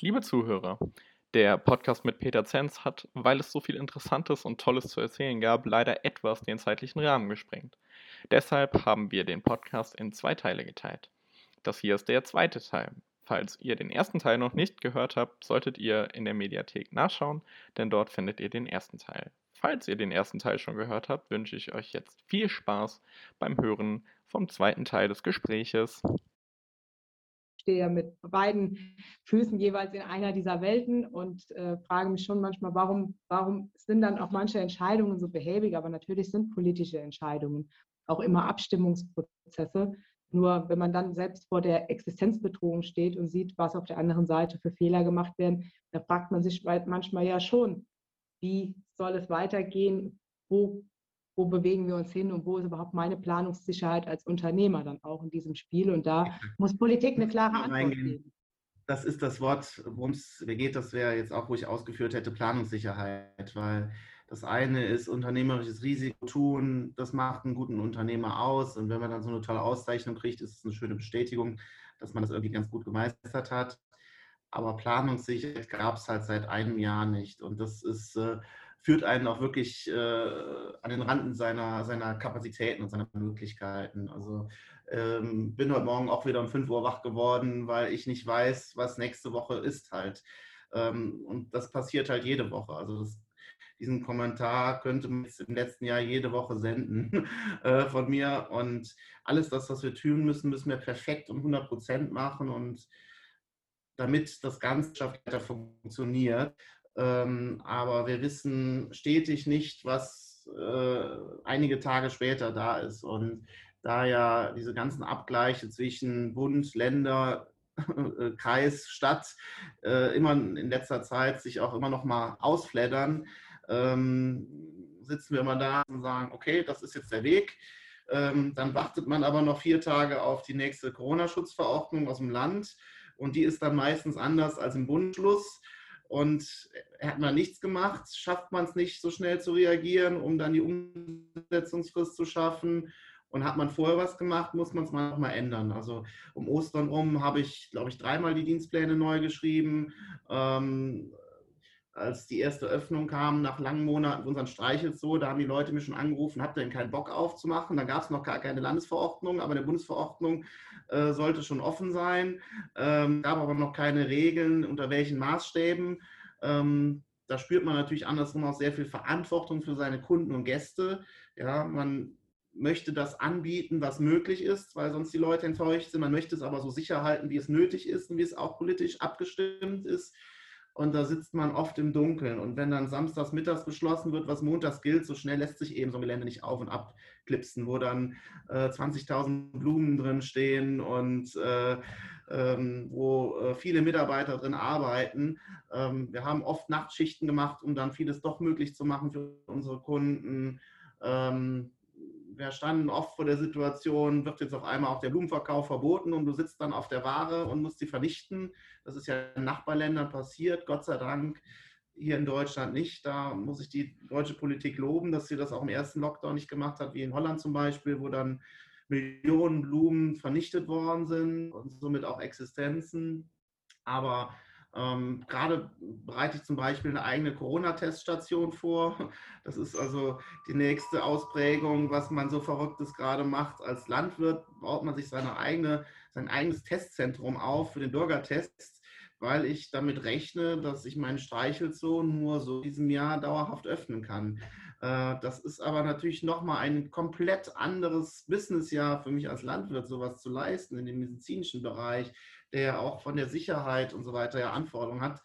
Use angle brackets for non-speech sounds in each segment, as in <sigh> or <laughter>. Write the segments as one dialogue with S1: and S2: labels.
S1: Liebe Zuhörer, der Podcast mit Peter Zenz hat, weil es so viel Interessantes und Tolles zu erzählen gab, leider etwas den zeitlichen Rahmen gesprengt. Deshalb haben wir den Podcast in zwei Teile geteilt. Das hier ist der zweite Teil. Falls ihr den ersten Teil noch nicht gehört habt, solltet ihr in der Mediathek nachschauen, denn dort findet ihr den ersten Teil. Falls ihr den ersten Teil schon gehört habt, wünsche ich euch jetzt viel Spaß beim Hören vom zweiten Teil des Gespräches
S2: stehe ja mit beiden Füßen jeweils in einer dieser Welten und äh, frage mich schon manchmal, warum, warum sind dann auch manche Entscheidungen so behäbig, aber natürlich sind politische Entscheidungen auch immer Abstimmungsprozesse. Nur wenn man dann selbst vor der Existenzbedrohung steht und sieht, was auf der anderen Seite für Fehler gemacht werden, da fragt man sich manchmal ja schon, wie soll es weitergehen? Wo wo bewegen wir uns hin und wo ist überhaupt meine Planungssicherheit als Unternehmer dann auch in diesem Spiel. Und da muss Politik eine klare Antwort geben.
S3: Das ist das Wort, worum es geht, das wäre jetzt auch, wo ich ausgeführt hätte, Planungssicherheit, weil das eine ist unternehmerisches Risiko tun, das macht einen guten Unternehmer aus. Und wenn man dann so eine tolle Auszeichnung kriegt, ist es eine schöne Bestätigung, dass man das irgendwie ganz gut gemeistert hat. Aber Planungssicherheit gab es halt seit einem Jahr nicht. Und das ist äh, führt einen auch wirklich äh, an den Randen seiner, seiner Kapazitäten und seiner Möglichkeiten. Also ähm, bin heute Morgen auch wieder um 5 Uhr wach geworden, weil ich nicht weiß, was nächste Woche ist halt. Ähm, und das passiert halt jede Woche. Also das, diesen Kommentar könnte man jetzt im letzten Jahr jede Woche senden <laughs> äh, von mir. Und alles das, was wir tun müssen, müssen wir perfekt und 100 Prozent machen. Und damit das Ganze funktioniert, ähm, aber wir wissen stetig nicht, was äh, einige Tage später da ist. Und da ja diese ganzen Abgleiche zwischen Bund, Länder, <laughs> äh, Kreis, Stadt äh, immer in letzter Zeit sich auch immer noch mal ausfleddern, ähm, sitzen wir immer da und sagen, okay, das ist jetzt der Weg. Ähm, dann wartet man aber noch vier Tage auf die nächste Corona-Schutzverordnung aus dem Land und die ist dann meistens anders als im Bundschluss. Und hat man nichts gemacht, schafft man es nicht so schnell zu reagieren, um dann die Umsetzungsfrist zu schaffen. Und hat man vorher was gemacht, muss man es mal ändern. Also um Ostern rum habe ich, glaube ich, dreimal die Dienstpläne neu geschrieben. Ähm, als die erste Öffnung kam, nach langen Monaten unseren Streichelzoo, da haben die Leute mir schon angerufen, habt ihr denn keinen Bock aufzumachen? Da gab es noch gar keine Landesverordnung, aber eine Bundesverordnung äh, sollte schon offen sein. Ähm, gab aber noch keine Regeln, unter welchen Maßstäben. Ähm, da spürt man natürlich andersrum auch sehr viel Verantwortung für seine Kunden und Gäste. Ja, man möchte das anbieten, was möglich ist, weil sonst die Leute enttäuscht sind. Man möchte es aber so sicher halten, wie es nötig ist und wie es auch politisch abgestimmt ist und da sitzt man oft im Dunkeln. Und wenn dann samstags mittags beschlossen wird, was montags gilt, so schnell lässt sich eben so ein Gelände nicht auf und ab klipsen, wo dann äh, 20.000 Blumen drin stehen und äh, ähm, wo äh, viele Mitarbeiter drin arbeiten. Ähm, wir haben oft Nachtschichten gemacht, um dann vieles doch möglich zu machen für unsere Kunden. Ähm, wir standen oft vor der Situation, wird jetzt auf einmal auch der Blumenverkauf verboten und du sitzt dann auf der Ware und musst sie vernichten. Das ist ja in Nachbarländern passiert, Gott sei Dank hier in Deutschland nicht. Da muss ich die deutsche Politik loben, dass sie das auch im ersten Lockdown nicht gemacht hat, wie in Holland zum Beispiel, wo dann Millionen Blumen vernichtet worden sind und somit auch Existenzen. Aber ähm, gerade bereite ich zum Beispiel eine eigene Corona-Teststation vor. <laughs> Das ist also die nächste Ausprägung, was man so Verrücktes gerade macht. Als Landwirt baut man sich seine eigene, sein eigenes Testzentrum auf für den Bürgertest, weil ich damit rechne, dass ich meinen Streichelzoo nur so in diesem Jahr dauerhaft öffnen kann. Äh, das ist aber natürlich nochmal ein komplett anderes Businessjahr für mich als Landwirt, sowas zu leisten in dem medizinischen Bereich der ja auch von der Sicherheit und so weiter ja Anforderungen hat.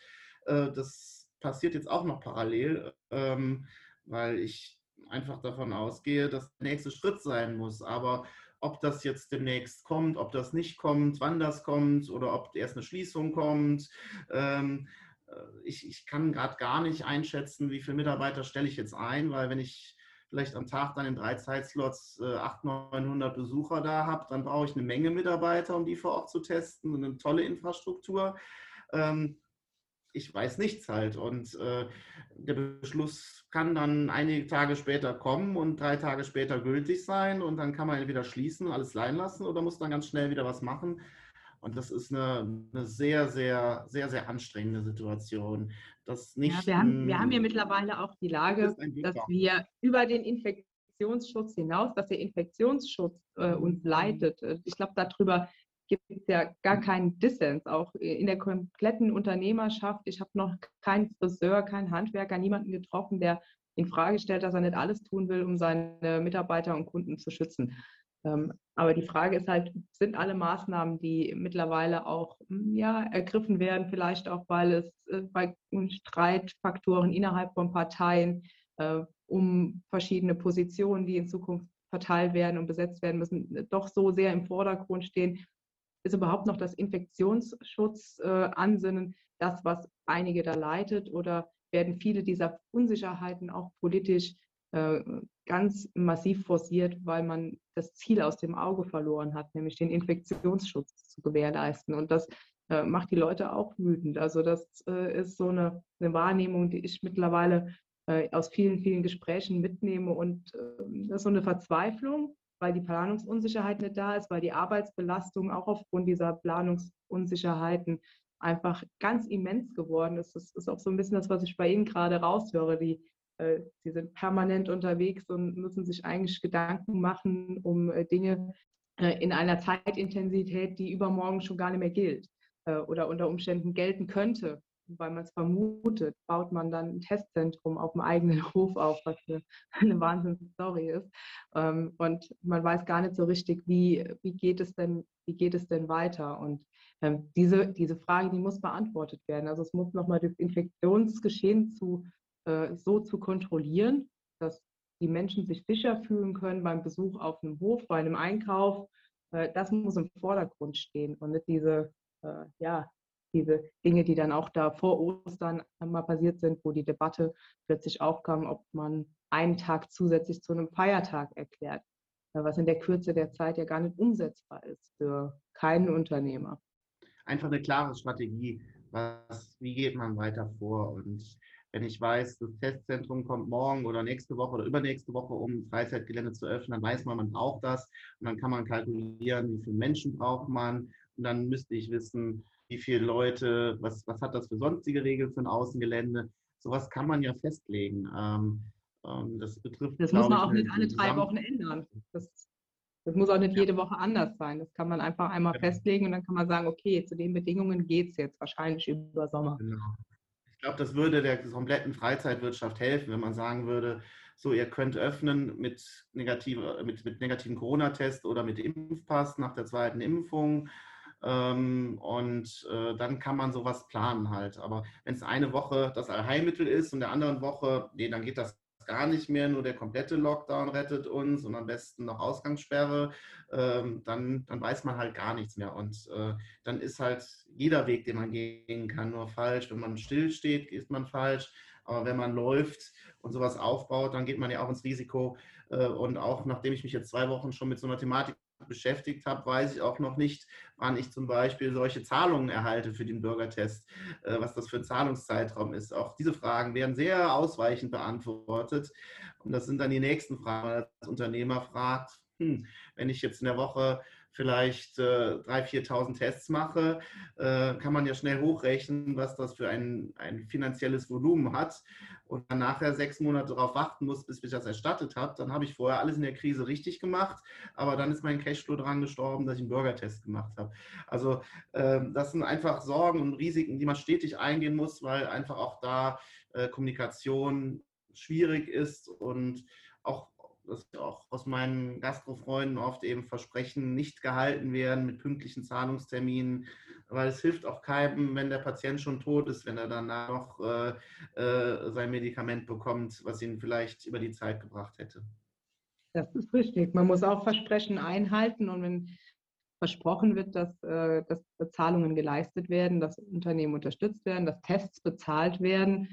S3: Äh, das passiert jetzt auch noch parallel, ähm, weil ich einfach davon ausgehe, dass der nächste Schritt sein muss. Aber ob das jetzt demnächst kommt, ob das nicht kommt, wann das kommt oder ob erst eine Schließung kommt, ähm, äh, ich, ich kann gerade gar nicht einschätzen, wie viele Mitarbeiter stelle ich jetzt ein, weil wenn ich vielleicht am Tag dann in drei Zeitslots äh, 800, 900 Besucher da habe, dann brauche ich eine Menge Mitarbeiter, um die vor Ort zu testen und eine tolle Infrastruktur. Ähm, ich weiß nichts halt. Und äh, der Beschluss kann dann einige Tage später kommen und drei Tage später gültig sein und dann kann man entweder schließen, alles leihen lassen oder muss dann ganz schnell wieder was machen. Und das ist eine, eine sehr, sehr, sehr, sehr anstrengende Situation. Das nicht,
S2: ja, wir, haben, wir haben ja mittlerweile auch die Lage, dass wir über den Infektionsschutz hinaus, dass der Infektionsschutz äh, uns mhm. leitet. Äh, ich glaube, darüber gibt es ja gar keinen Dissens, auch in der kompletten Unternehmerschaft. Ich habe noch keinen Friseur, keinen Handwerker, niemanden getroffen, der in Frage stellt, dass er nicht alles tun will, um seine Mitarbeiter und Kunden zu schützen. Ähm, aber die Frage ist halt, sind alle Maßnahmen, die mittlerweile auch hm, ja, ergriffen werden, vielleicht auch, weil es äh, bei Streitfaktoren innerhalb von Parteien äh, um verschiedene Positionen, die in Zukunft verteilt werden und besetzt werden müssen, doch so sehr im Vordergrund stehen, ist überhaupt noch das Infektionsschutz-Ansinnen äh, das, was einige da leitet? Oder werden viele dieser Unsicherheiten auch politisch äh, ganz massiv forciert, weil man das Ziel aus dem Auge verloren hat, nämlich den Infektionsschutz zu gewährleisten. Und das äh, macht die Leute auch wütend. Also das äh, ist so eine, eine, Wahrnehmung, die ich mittlerweile äh, aus vielen, vielen Gesprächen mitnehme. Und ähm, das ist so eine Verzweiflung, weil die Planungsunsicherheit nicht da ist, weil die Arbeitsbelastung auch aufgrund dieser Planungsunsicherheiten einfach ganz immens geworden ist. Das ist auch so ein bisschen das, was ich bei Ihnen gerade raushöre. Die, äh, die sind permanent unterwegs und müssen sich eigentlich Gedanken machen um äh, Dinge äh, in einer Zeitintensität, die übermorgen schon gar nicht mehr gilt äh, oder unter Umständen gelten könnte weil man es vermutet, baut man dann ein Testzentrum auf dem eigenen <laughs> Hof auf, was eine, eine Wahnsinns-Story ist. Ähm, und man weiß gar nicht so richtig, wie, wie, geht, es denn, wie geht es denn weiter. Und ähm, diese, diese Frage, die muss beantwortet werden. Also es muss nochmal das Infektionsgeschehen zu, äh, so zu kontrollieren, dass die Menschen sich sicher fühlen können beim Besuch auf einem Hof, bei einem Einkauf. Äh, das muss im Vordergrund stehen und nicht diese äh, ja, diese Dinge, die dann auch da vor Ostern mal passiert sind, wo die Debatte plötzlich aufkam, ob man einen Tag zusätzlich zu einem Feiertag erklärt, was in der Kürze der Zeit ja gar nicht umsetzbar ist für keinen Unternehmer.
S3: Einfach eine klare Strategie, was, wie geht man weiter vor und wenn ich weiß, das Testzentrum kommt morgen oder nächste Woche oder übernächste Woche, um Freizeitgelände zu öffnen, dann weiß man, man braucht das und dann kann man kalkulieren, wie viele Menschen braucht man und dann müsste ich wissen, wie viele Leute, was, was hat das für sonstige Regeln für ein Außengelände. Sowas kann man ja festlegen. Ähm, ähm, das betrifft.
S2: Das muss man auch nicht alle drei Wochen ändern. Das, das muss auch nicht jede Woche anders sein. Das kann man einfach einmal genau. festlegen und dann kann man sagen, okay, zu den Bedingungen geht es jetzt wahrscheinlich über Sommer. Genau.
S3: Ich glaube, das würde der kompletten Freizeitwirtschaft helfen, wenn man sagen würde, so, ihr könnt öffnen mit, negative, mit, mit negativen Corona-Test oder mit Impfpass nach der zweiten Impfung. Ähm, und äh, dann kann man sowas planen halt. Aber wenn es eine Woche das Allheilmittel ist und der anderen Woche, nee, dann geht das gar nicht mehr, nur der komplette Lockdown rettet uns und am besten noch Ausgangssperre, ähm, dann, dann weiß man halt gar nichts mehr. Und äh, dann ist halt jeder Weg, den man gehen kann, nur falsch. Wenn man still steht, ist man falsch. Aber wenn man läuft und sowas aufbaut, dann geht man ja auch ins Risiko. Äh, und auch nachdem ich mich jetzt zwei Wochen schon mit so einer Thematik beschäftigt habe, weiß ich auch noch nicht, wann ich zum Beispiel solche Zahlungen erhalte für den Bürgertest, äh, was das für ein Zahlungszeitraum ist. Auch diese Fragen werden sehr ausweichend beantwortet. Und das sind dann die nächsten Fragen, wenn als Unternehmer fragt, hm, wenn ich jetzt in der Woche vielleicht äh, 3.000, 4.000 Tests mache, äh, kann man ja schnell hochrechnen, was das für ein, ein finanzielles Volumen hat. Und dann nachher sechs Monate darauf warten muss, bis ich das erstattet habe, dann habe ich vorher alles in der Krise richtig gemacht, aber dann ist mein Cashflow dran gestorben, dass ich einen Bürgertest gemacht habe. Also äh, das sind einfach Sorgen und Risiken, die man stetig eingehen muss, weil einfach auch da äh, Kommunikation schwierig ist und auch dass auch aus meinen Gastrofreunden oft eben Versprechen nicht gehalten werden mit pünktlichen Zahlungsterminen, weil es hilft auch keinem, wenn der Patient schon tot ist, wenn er danach noch äh, äh, sein Medikament bekommt, was ihn vielleicht über die Zeit gebracht hätte.
S2: Das ist richtig. Man muss auch Versprechen einhalten und wenn versprochen wird, dass, äh, dass Bezahlungen geleistet werden, dass Unternehmen unterstützt werden, dass Tests bezahlt werden,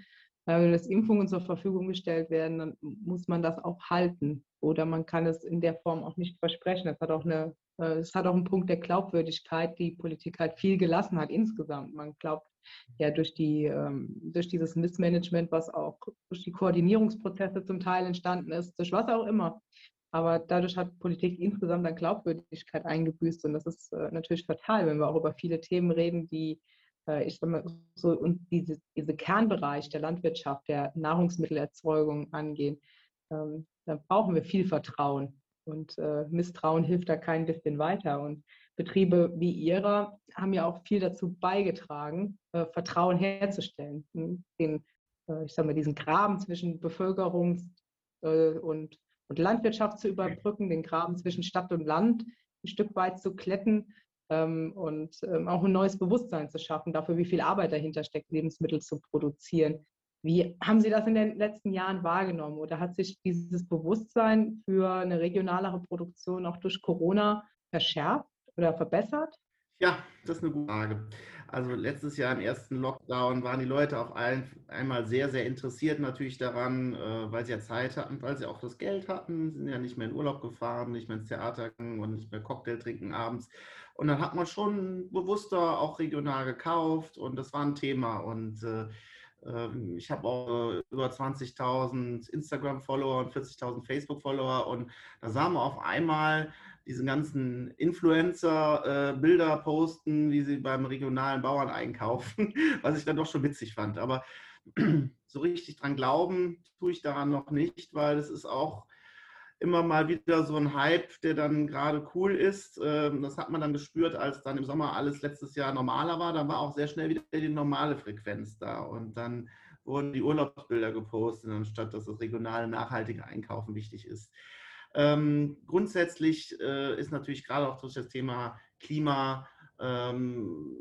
S2: wenn das Impfungen zur Verfügung gestellt werden, dann muss man das auch halten. Oder man kann es in der Form auch nicht versprechen. Es hat äh, es hat auch einen Punkt der Glaubwürdigkeit, die Politik halt viel gelassen hat insgesamt. Man glaubt ja durch, die, ähm, durch dieses Missmanagement, was auch durch die Koordinierungsprozesse zum Teil entstanden ist, durch was auch immer, Aber dadurch hat Politik insgesamt an Glaubwürdigkeit eingebüßt. Und das ist äh, natürlich fatal, wenn wir auch über viele Themen reden, die, ich sag mal, so und diese, diese Kernbereich der Landwirtschaft, der Nahrungsmittelerzeugung angehen. Ähm, dann brauchen wir viel Vertrauen. Und äh, Misstrauen hilft da kein bisschen weiter. Und Betriebe wie Ihrer haben ja auch viel dazu beigetragen, äh, Vertrauen herzustellen. Den, äh, ich sag mal, diesen Graben zwischen Bevölkerung äh, und und Landwirtschaft zu überbrücken, den Graben zwischen Stadt und Land ein Stück weit zu kletten und ähm, auch ein neues Bewusstsein zu schaffen dafür, wie viel Arbeit dahinter steckt, Lebensmittel zu produzieren. Wie haben Sie das in den letzten Jahren wahrgenommen? Oder hat sich dieses Bewusstsein für eine regionalere Produktion auch durch Corona verschärft oder verbessert?
S3: Ja, das ist eine gute Frage. Also letztes Jahr im ersten Lockdown waren die Leute auf ein, einmal sehr, sehr interessiert natürlich daran, äh, weil sie ja Zeit hatten, weil sie auch das Geld hatten, sind ja nicht mehr in Urlaub gefahren, nicht mehr ins Theater und nicht mehr Cocktail trinken abends. Und dann hat man schon bewusster auch regional gekauft und das war ein Thema. Und äh, ähm, ich habe auch äh, über 20.000 Instagram-Follower und 40.000 Facebook-Follower und da sah man auf einmal, diesen ganzen Influencer äh, Bilder posten, wie sie beim regionalen Bauern einkaufen, <laughs> was ich dann doch schon witzig fand. Aber <clears throat> so richtig dran glauben tue ich daran noch nicht, weil es ist auch immer mal wieder so ein Hype, der dann gerade cool ist. Ähm, das hat man dann gespürt, als dann im Sommer alles letztes Jahr normaler war. Dann war auch sehr schnell wieder die normale Frequenz da. Und dann wurden die Urlaubsbilder gepostet, anstatt dass das regionale, nachhaltige Einkaufen wichtig ist. Ähm, grundsätzlich äh, ist natürlich gerade auch durch das Thema Klima, ähm,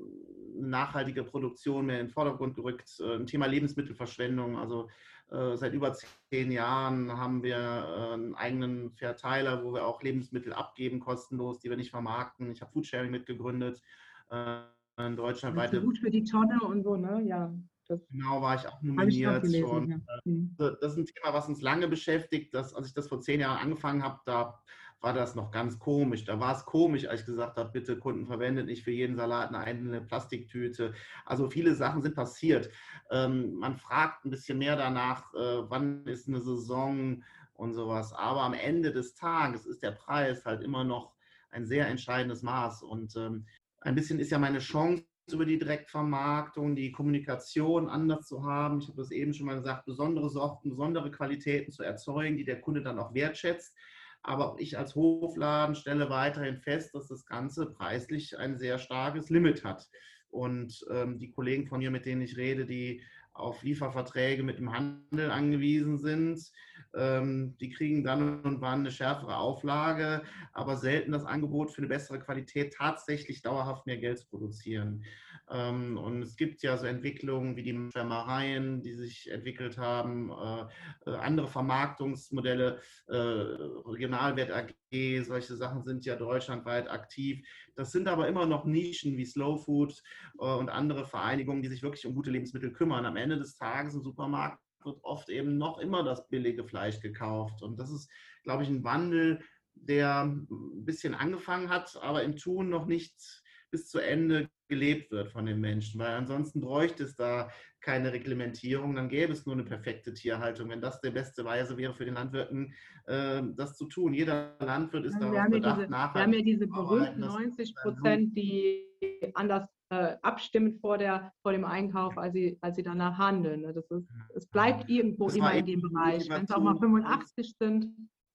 S3: nachhaltige Produktion mehr in den Vordergrund gerückt. Äh, Thema Lebensmittelverschwendung. Also äh, seit über zehn Jahren haben wir äh, einen eigenen Verteiler, wo wir auch Lebensmittel abgeben, kostenlos, die wir nicht vermarkten. Ich habe Foodsharing mitgegründet. Äh, in Deutschland weiter.
S2: Gut für die Tonne und so, ne? Ja.
S3: Das genau, war ich auch nominiert. Ich gelesen, ja. Äh, mhm. Das ist ein Thema, was uns lange beschäftigt. Dass, als ich das vor zehn Jahren angefangen habe, da war das noch ganz komisch. Da war es komisch, als ich gesagt habe, bitte Kunden verwendet nicht für jeden Salat eine eigene Plastiktüte. Also viele Sachen sind passiert. Ähm, man fragt ein bisschen mehr danach, äh, wann ist eine Saison und sowas. Aber am Ende des Tages ist der Preis halt immer noch ein sehr entscheidendes Maß. Und ähm, ein bisschen ist ja meine Chance, über die Direktvermarktung, die Kommunikation anders zu haben. Ich habe das eben schon mal gesagt, besondere Sorten, besondere Qualitäten zu erzeugen, die der Kunde dann auch wertschätzt. Aber auch ich als Hofladen stelle weiterhin fest, dass das Ganze preislich ein sehr starkes Limit hat. Und ähm, die Kollegen von mir, mit denen ich rede, die auf Lieferverträge mit dem Handel angewiesen sind. Ähm, die kriegen dann und wann eine schärfere Auflage, aber selten das Angebot für eine bessere Qualität, tatsächlich dauerhaft mehr Geld zu produzieren. Ähm, und es gibt ja so Entwicklungen wie die Schwärmereien, die sich entwickelt haben, äh, äh, andere Vermarktungsmodelle, äh, Regionalwert AG, solche Sachen sind ja deutschlandweit aktiv. Das sind aber immer noch Nischen wie Slow Food und andere Vereinigungen, die sich wirklich um gute Lebensmittel kümmern. Am Ende des Tages im Supermarkt wird oft eben noch immer das billige Fleisch gekauft. Und das ist, glaube ich, ein Wandel, der ein bisschen angefangen hat, aber im Tun noch nicht bis zu Ende gelebt wird von den Menschen, weil ansonsten bräuchte es da keine Reglementierung, dann gäbe es nur eine perfekte Tierhaltung, wenn das die beste Weise wäre für den Landwirten, äh, das zu tun. Jeder Landwirt ist
S2: darauf ja bedacht, diese, nachhaltig Wir haben ja diese berühmten 90 Prozent, die anders äh, abstimmen vor, der, vor dem Einkauf, als sie, als sie danach handeln. Ne? Das ist, es bleibt irgendwo das immer in dem Bereich. Wenn es auch mal 85 sind,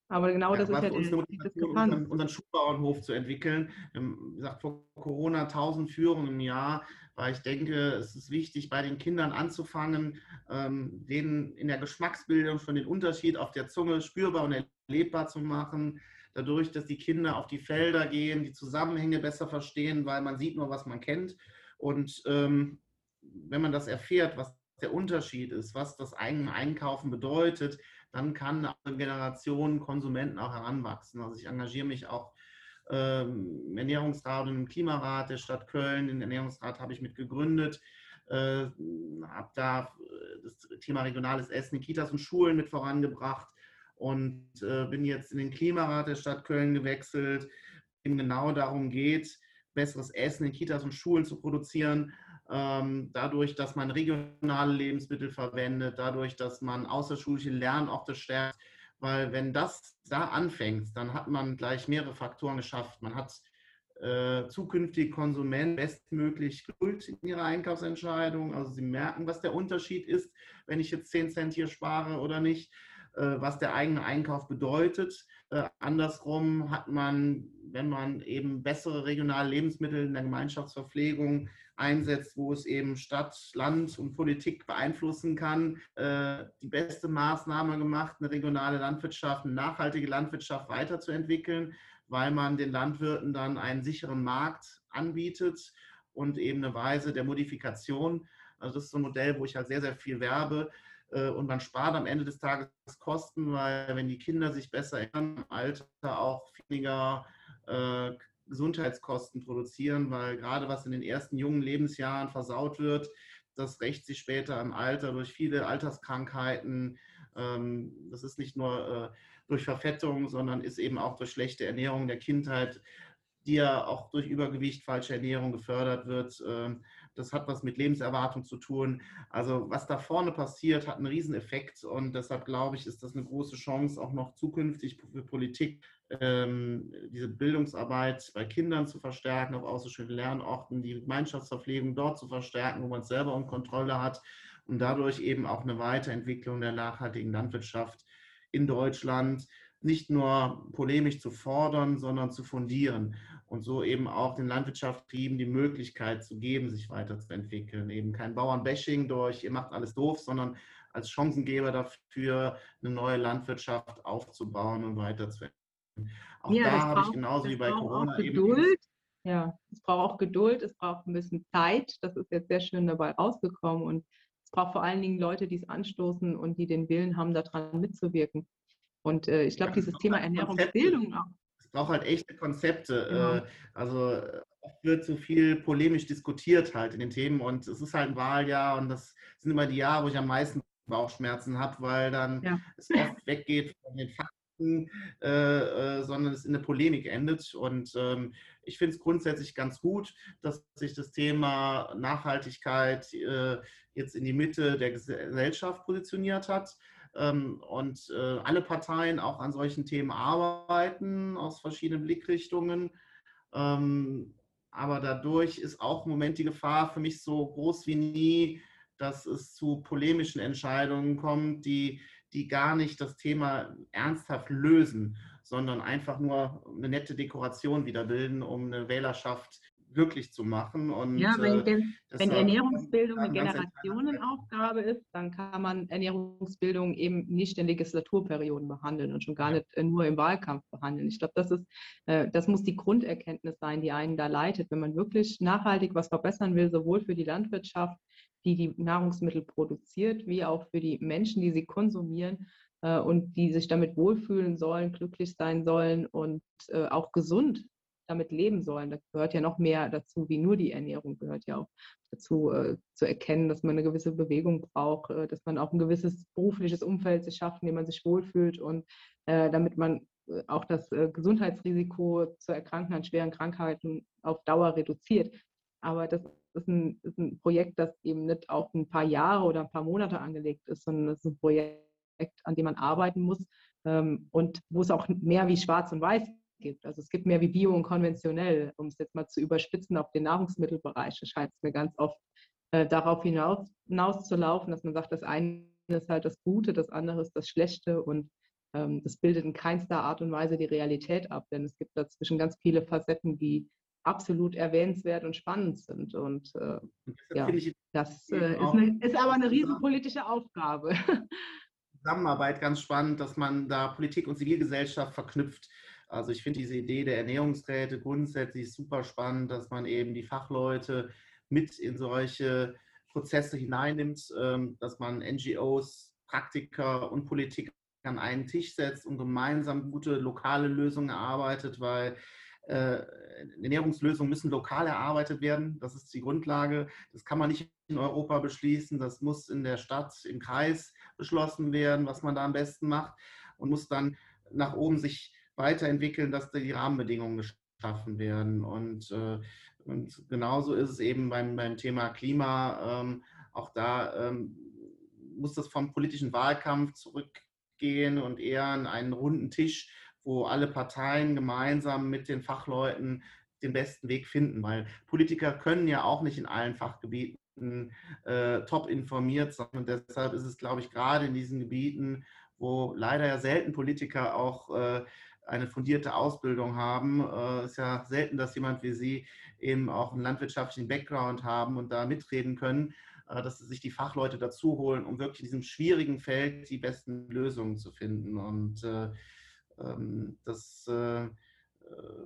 S2: aber genau ja, das ist ja die Diskrepanz.
S3: Unseren, unseren Schuhbauernhof zu entwickeln. Wie gesagt, vor Corona 1000 Führungen im Jahr, weil ich denke, es ist wichtig, bei den Kindern anzufangen, ähm, denen in der Geschmacksbildung schon den Unterschied auf der Zunge spürbar und erlebbar zu machen. Dadurch, dass die Kinder auf die Felder gehen, die Zusammenhänge besser verstehen, weil man sieht nur, was man kennt. Und ähm, wenn man das erfährt, was der Unterschied ist, was das eigene Einkaufen bedeutet, dann kann eine Generation Konsumenten auch heranwachsen. Also ich engagiere mich auch ähm, im Ernährungsrat und im Klimarat der Stadt Köln. Den Ernährungsrat habe ich mit gegründet. Äh, habe da äh, das Thema regionales Essen in Kitas und Schulen mit vorangebracht und äh, bin jetzt in den Klimarat der Stadt Köln gewechselt, dem genau darum geht, besseres Essen in Kitas und Schulen zu produzieren ähm, dadurch, dass man regionale Lebensmittel verwendet, dadurch, dass man außerschulische Lernorte stärkt, weil wenn das da anfängt, dann hat man gleich mehrere Faktoren geschafft. Man hat äh, zukünftige Konsumenten bestmöglich Geduld in ihrer Einkaufsentscheidung. Also sie merken, was der Unterschied ist, wenn ich jetzt 10 Cent hier spare oder nicht, was der eigene Einkauf bedeutet. Äh, andersrum hat man, wenn man eben bessere regionale Lebensmittel in der Gemeinschaftsverpflegung einsetzt, wo es eben Stadt, Land und Politik beeinflussen kann, äh, die beste Maßnahme gemacht, eine regionale Landwirtschaft, eine nachhaltige Landwirtschaft weiterzuentwickeln weil man den Landwirten dann einen sicheren Markt anbietet und eben eine Weise der Modifikation. Also das ist so ein Modell, wo ich halt sehr, sehr viel werbe. Äh, und man spart am Ende des Tages Kosten, weil wenn die Kinder sich besser erinnern, im Alter auch weniger äh, Gesundheitskosten produzieren, weil gerade was in den ersten jungen Lebensjahren versaut wird, das rächt sich später im Alter durch viele Alterskrankheiten. Ähm, das ist nicht nur äh, durch Verfettung, sondern ist eben auch durch schlechte Ernährung der Kindheit, die ja auch durch Übergewicht, falsche Ernährung gefördert wird. Ähm, das hat was mit Lebenserwartung zu tun. Also was da vorne passiert, hat einen Rieseneffekt und deshalb glaube ich, ist das eine große Chance, auch noch zukünftig für Politik ähm, diese Bildungsarbeit bei Kindern zu verstärken, auf außerschulischen Lernorten, die Gemeinschaftsverpflegung dort zu verstärken, wo man es selber in Kontrolle hat und dadurch eben auch eine Weiterentwicklung der nachhaltigen Landwirtschaft in Deutschland nicht nur polemisch zu fordern, sondern zu fundieren und so eben auch den Landwirtschaftstrieben die Möglichkeit zu geben, sich weiterzuentwickeln. Eben kein Bauernbashing durch, ihr macht alles doof, sondern als Chancengeber dafür, eine neue Landwirtschaft aufzubauen und weiterzuentwickeln.
S2: Auch ja, da habe ich genauso wie bei Corona Geduld. Eben ja, es braucht auch Geduld, es braucht ein bisschen Zeit. Das ist jetzt sehr schön dabei rausgekommen und braucht vor allen Dingen Leute, die es anstoßen und die den Willen haben, daran mitzuwirken. Und äh, ich glaube, dieses Thema Ernährungsbildung auch.
S3: Es braucht halt echte Konzepte. Genau. Äh, also oft wird zu viel polemisch diskutiert halt in den Themen und es ist halt ein Wahljahr und das sind immer die Jahre, wo ich am meisten Bauchschmerzen habe, weil dann ja. es oft <laughs> weggeht von den Fakten äh, äh, sondern es in der Polemik endet. Und ähm, ich finde es grundsätzlich ganz gut, dass sich das Thema Nachhaltigkeit äh, jetzt in die Mitte der Gesellschaft positioniert hat. Ähm, und äh, alle Parteien auch an solchen Themen arbeiten aus verschiedenen Blickrichtungen. Ähm, aber dadurch ist auch im Moment die Gefahr für mich so groß wie nie, dass es zu polemischen Entscheidungen kommt, die die gar nicht das Thema ernsthaft lösen, sondern einfach nur eine nette Dekoration wieder bilden, um eine Wählerschaft glücklich zu machen. Und,
S2: ja, wenn, äh, wenn Ernährungsbildung eine Generationenaufgabe ist, dann kann man Ernährungsbildung eben nicht in Legislaturperioden behandeln und schon gar nicht äh, nur im Wahlkampf behandeln. Ich glaube, das ist, äh, das muss die Grunderkenntnis sein, die einen da leitet. Wenn man wirklich nachhaltig was verbessern will, sowohl für die Landwirtschaft, die die Nahrungsmittel produziert, wie auch für die Menschen, die sie konsumieren und die sich damit wohlfühlen sollen, glücklich sein sollen und auch gesund damit leben sollen. Da gehört ja noch mehr dazu, wie nur die Ernährung gehört ja auch dazu, äh, zu erkennen, dass man eine gewisse Bewegung braucht, äh, dass man auch ein gewisses berufliches Umfeld sich schafft, in dem man sich wohlfühlt und äh, damit man äh, auch das Gesundheitsrisiko zu erkranken an schweren Krankheiten auf Dauer reduziert. Aber das ist ein, ist ein Projekt, das eben nicht auf ein paar Jahre oder ein paar Monate angelegt ist, sondern es ist ein Projekt, an dem man arbeiten muss ähm, und wo es auch mehr wie schwarz und weiß gibt. Also es gibt mehr wie bio und konventionell, um es jetzt mal zu überspitzen auf den Nahrungsmittelbereich. Das scheint es mir ganz oft äh, darauf hinaus, hinaus zu laufen, dass man sagt, das eine ist halt das Gute, das andere ist das Schlechte und ähm, das bildet in keinster Art und Weise die Realität ab, denn es gibt dazwischen ganz viele Facetten, die absolut erwähnenswert und spannend sind. Und äh, ja, das äh, ist, eine, ist, aber eine riesenpolitische Aufgabe.
S3: Zusammenarbeit ganz spannend, dass man da Politik und Zivilgesellschaft verknüpft. Also ich finde diese Idee der Ernährungsräte grundsätzlich super spannend, dass man eben die Fachleute mit in solche Prozesse hineinnimmt, ähm, dass man NGOs, Praktiker und Politik an einen Tisch setzt und gemeinsam gute lokale Lösungen erarbeitet, weil äh, Ernährungslösungen müssen lokal erarbeitet werden. Das ist die Grundlage. Das kann man nicht in Europa beschließen. Das muss in der Stadt, im Kreis beschlossen werden, was man da am besten macht und muss dann nach oben sich weiterentwickeln, dass die Rahmenbedingungen geschaffen werden. Und, äh, und genauso ist es eben beim, beim Thema Klima. Ähm, auch da ähm, muss das vom politischen Wahlkampf zurück gehen und eher an einen runden Tisch, wo alle Parteien gemeinsam mit den Fachleuten den besten Weg finden, weil Politiker können ja auch nicht in allen Fachgebieten äh, top informiert, sondern deshalb ist es, glaube ich, gerade in diesen Gebieten, wo leider ja selten Politiker auch äh, eine fundierte Ausbildung haben, äh, ist ja selten, dass jemand wie Sie eben auch einen landwirtschaftlichen Background haben und da mitreden können, äh, dass sie sich die Fachleute dazu holen, um wirklich in diesem schwierigen Feld die besten Lösungen zu finden. Und äh, ähm, das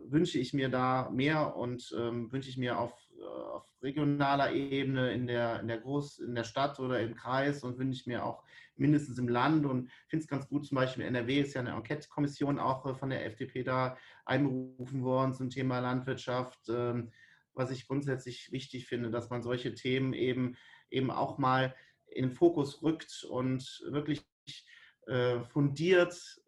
S3: wünsche ich mir da mehr und ähm, wünsche ich mir auf, auf regionaler Ebene in der, in, der Groß-, in der Stadt oder im Kreis und wünsche ich mir auch mindestens im Land und finde es ganz gut, zum Beispiel NRW ist ja eine Enquete-Kommission auch äh, von der FDP da einberufen worden zum Thema Landwirtschaft, ähm, was ich grundsätzlich wichtig finde, dass man solche Themen eben, eben auch mal in den Fokus rückt und wirklich äh, fundiert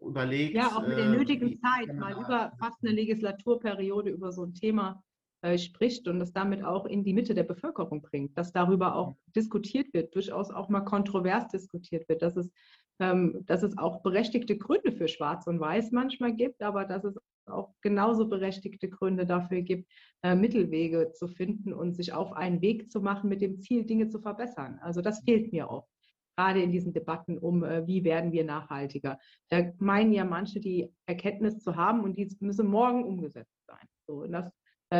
S3: überlegt.
S2: Ja, auch mit der nötigen äh, Zeit, mal über fast eine Legislaturperiode über so ein Thema äh, spricht und das damit auch in die Mitte der Bevölkerung bringt, dass darüber auch diskutiert wird, durchaus auch mal kontrovers diskutiert wird, dass es, ähm, dass es auch berechtigte Gründe für Schwarz und Weiß manchmal gibt, aber dass es auch genauso berechtigte Gründe dafür gibt, äh, Mittelwege zu finden und sich auf einen Weg zu machen mit dem Ziel, Dinge zu verbessern. Also das fehlt mir oft gerade in diesen Debatten um, äh, wie werden wir nachhaltiger. Da meinen ja manche, die Erkenntnis zu haben und die müsse morgen umgesetzt sein. So, und das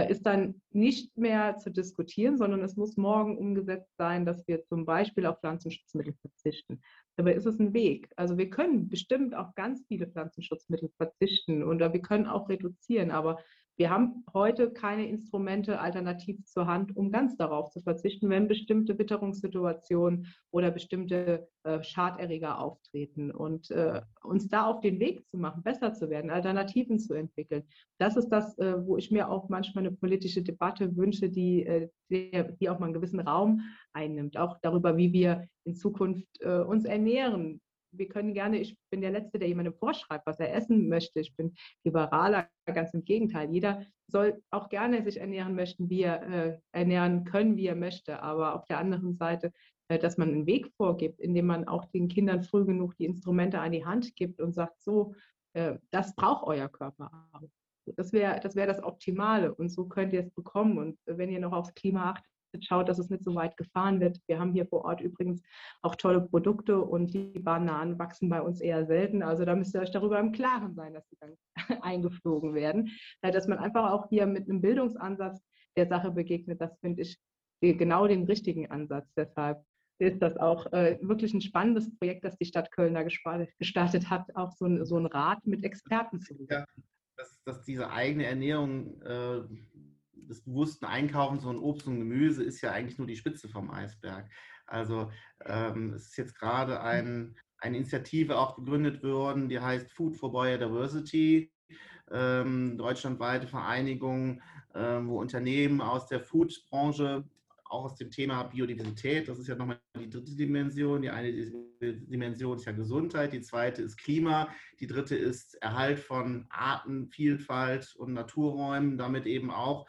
S2: ist dann nicht mehr zu diskutieren, sondern es muss morgen umgesetzt sein, dass wir zum Beispiel auf Pflanzenschutzmittel verzichten. Dabei ist es ein Weg. Also wir können bestimmt auf ganz viele Pflanzenschutzmittel verzichten oder wir können auch reduzieren, aber wir haben heute keine Instrumente alternativ zur Hand, um ganz darauf zu verzichten, wenn bestimmte Witterungssituationen oder bestimmte äh, Schaderreger auftreten. Und äh, uns da auf den Weg zu machen, besser zu werden, Alternativen zu entwickeln, das ist das, äh, wo ich mir auch manchmal eine politische Debatte wünsche, die, äh, die, die auch mal einen gewissen Raum einnimmt, auch darüber, wie wir in Zukunft äh, uns ernähren, wir können gerne, ich bin der Letzte, der jemandem vorschreibt, was er essen möchte. Ich bin liberaler, ganz im Gegenteil. Jeder soll auch gerne sich ernähren möchten, wie er äh, ernähren können, wie er möchte. Aber auf der anderen Seite, äh, dass man einen Weg vorgibt, indem man auch den Kindern früh genug die Instrumente an die Hand gibt und sagt, so, äh, das braucht euer Körper. Das wäre das, wär das Optimale und so könnt ihr es bekommen. Und wenn ihr noch aufs Klima achtet, schaut, dass es nicht so weit gefahren wird. Wir haben hier vor Ort übrigens auch tolle Produkte und die Bananen wachsen bei uns eher selten. Also da müsst ihr euch darüber im Klaren sein, dass sie dann <laughs> eingeflogen werden. Dass man einfach auch hier mit einem Bildungsansatz der Sache begegnet, das finde ich genau den richtigen Ansatz. Deshalb ist das auch äh, wirklich ein spannendes Projekt, das die Stadt Köln da gestartet hat, auch so ein, so ein Rat mit Experten zu
S3: ja, dass, dass diese eigene Ernährung äh, des bewussten Einkaufens von Obst und Gemüse ist ja eigentlich nur die Spitze vom Eisberg. Also ähm, es ist jetzt gerade ein, eine Initiative auch gegründet worden, die heißt Food for Biodiversity, ähm, deutschlandweite Vereinigung, ähm, wo Unternehmen aus der Food-Branche auch aus dem Thema Biodiversität, das ist ja nochmal die dritte Dimension. Die eine Dimension ist ja Gesundheit, die zweite ist Klima, die dritte ist Erhalt von Artenvielfalt und Naturräumen, damit eben auch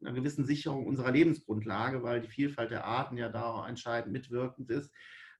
S3: einer gewissen Sicherung unserer Lebensgrundlage, weil die Vielfalt der Arten ja da entscheidend mitwirkend ist.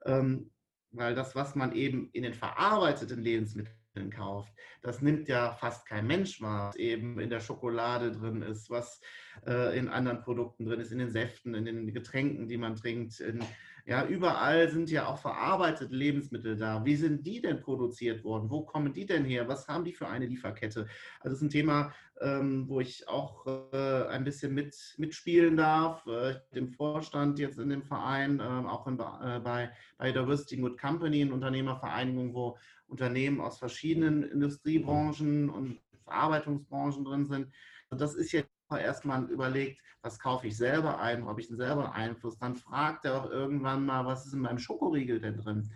S3: Ähm, weil das, was man eben in den verarbeiteten Lebensmitteln kauft, das nimmt ja fast kein Mensch wahr, was eben in der Schokolade drin ist, was äh, in anderen Produkten drin ist, in den Säften, in den Getränken, die man trinkt, in ja, überall sind ja auch verarbeitete Lebensmittel da. Wie sind die denn produziert worden? Wo kommen die denn her? Was haben die für eine Lieferkette? Also das ist ein Thema, ähm, wo ich auch äh, ein bisschen mit, mitspielen darf. Äh, dem Vorstand jetzt in dem Verein, äh, auch in, äh, bei, bei Diversity Good Company, eine Unternehmervereinigung, wo Unternehmen aus verschiedenen Industriebranchen und Verarbeitungsbranchen drin sind. Und das ist jetzt erstmal überlegt, was kaufe ich selber ein, habe ich denn selber Einfluss, dann fragt er auch irgendwann mal, was ist in meinem Schokoriegel denn drin?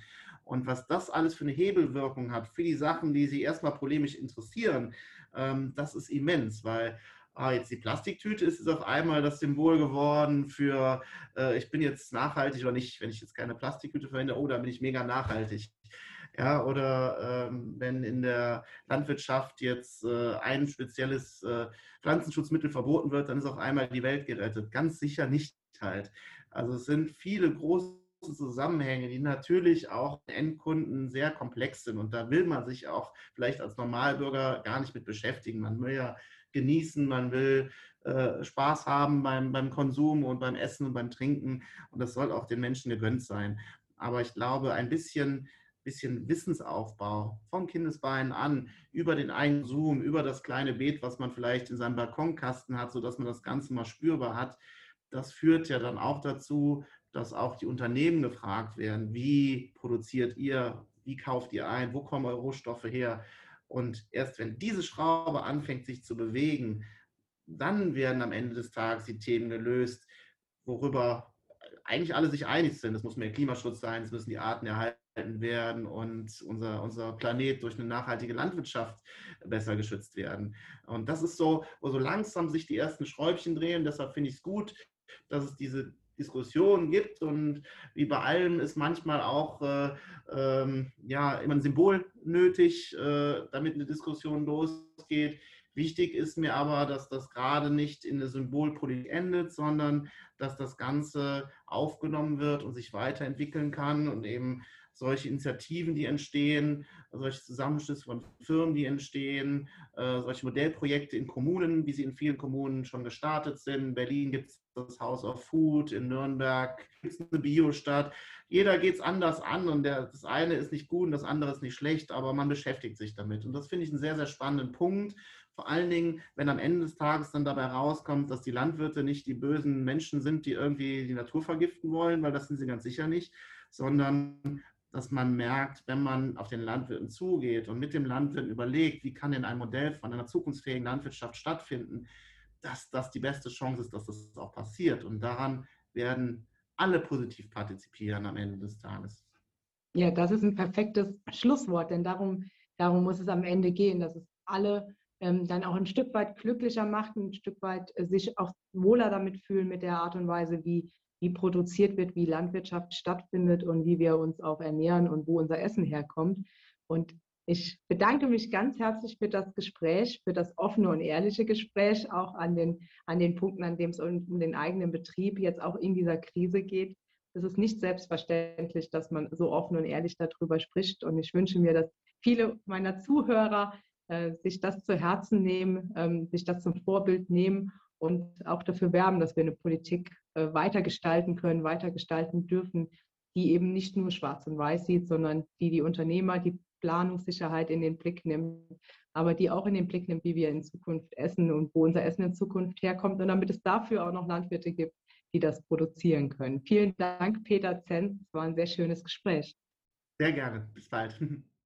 S3: Und was das alles für eine Hebelwirkung hat für die Sachen, die Sie erstmal polemisch interessieren, ähm, das ist immens, weil ah, jetzt die Plastiktüte ist jetzt auf einmal das Symbol geworden für, äh, ich bin jetzt nachhaltig oder nicht, wenn ich jetzt keine Plastiktüte verwende, oh, da bin ich mega nachhaltig. Ja, oder ähm, wenn in der Landwirtschaft jetzt äh, ein spezielles äh, Pflanzenschutzmittel verboten wird, dann ist auf einmal die Welt gerettet. Ganz sicher nicht halt. Also es sind viele große Zusammenhänge, die natürlich auch Endkunden sehr komplex sind. Und da will man sich auch vielleicht als Normalbürger gar nicht mit beschäftigen. Man will ja genießen, man will äh, Spaß haben beim, beim Konsum und beim Essen und beim Trinken. Und das soll auch den Menschen gegönnt sein. Aber ich glaube, ein bisschen bisschen Wissensaufbau vom Kindesbein an, über den eigenen Zoom, über das kleine Beet, was man vielleicht in seinem Balkonkasten hat, sodass man das Ganze mal spürbar hat. Das führt ja dann auch dazu, dass auch die Unternehmen gefragt werden, wie produziert ihr, wie kauft ihr ein, wo kommen eure Rohstoffe her. Und erst wenn diese Schraube anfängt, sich zu bewegen, dann werden am Ende des Tages die Themen gelöst, worüber eigentlich alle sich einig sind. Es muss mehr Klimaschutz sein, es müssen die Arten erhalten werden und unser, unser Planet durch eine nachhaltige Landwirtschaft besser geschützt werden. Und das ist so, wo so langsam sich die ersten Schräubchen drehen. Deshalb finde ich es gut, dass es diese Diskussion gibt und wie bei allem ist manchmal auch äh, ähm, ja, immer ein Symbol nötig, äh, damit eine Diskussion losgeht. Wichtig ist mir aber, dass das gerade nicht in der Symbolpolitik endet, sondern dass das Ganze aufgenommen wird und sich weiterentwickeln kann und eben solche Initiativen, die entstehen, solche Zusammenschlüsse von Firmen, die entstehen, äh, solche Modellprojekte in Kommunen, wie sie in vielen Kommunen schon gestartet sind. In Berlin gibt es das House of Food, in Nürnberg gibt es eine Biostadt. Jeder geht es anders an und der, das eine ist nicht gut und das andere ist nicht schlecht, aber man beschäftigt sich damit. Und das finde ich einen sehr, sehr spannenden Punkt. Vor allen Dingen, wenn am Ende des Tages dann dabei rauskommt, dass die Landwirte nicht die bösen Menschen sind, die irgendwie die Natur vergiften wollen, weil das sind sie ganz sicher nicht, sondern dass man merkt, wenn man auf den Landwirten zugeht und mit dem Landwirt überlegt, wie kann denn ein Modell von einer zukunftsfähigen Landwirtschaft stattfinden, dass das die beste Chance ist, dass das auch passiert. Und daran werden alle positiv partizipieren am Ende des Tages.
S2: Ja, das ist ein perfektes Schlusswort, denn darum, darum muss es am Ende gehen, dass es alle dann auch ein Stück weit glücklicher macht, ein Stück weit äh, sich auch wohler damit fühlen mit der Art und Weise, wie wie produziert wird, wie Landwirtschaft stattfindet und wie wir uns auch ernähren und wo unser Essen herkommt. Und ich bedanke mich ganz herzlich für das Gespräch, für das offene und ehrliche Gespräch, auch an den, an den Punkten, an dem es um den eigenen Betrieb jetzt auch in dieser Krise geht. Es ist nicht selbstverständlich, dass man so offen und ehrlich darüber spricht. Und ich wünsche mir, dass viele meiner Zuhörer äh, sich das zu Herzen nehmen, ähm, sich das zum Vorbild nehmen und auch dafür werben, dass wir eine Politik äh, weitergestalten können, weitergestalten dürfen, die eben nicht nur schwarz und weiß sieht, sondern die die Unternehmer, die Planungssicherheit in den Blick nimmt, aber die auch in den Blick nimmt, wie wir in Zukunft essen und wo unser Essen in Zukunft herkommt und damit es dafür auch noch Landwirte gibt, die das produzieren können. Vielen Dank, Peter Zenz. Es war ein sehr schönes Gespräch.
S3: Sehr gerne. Bis bald. <laughs>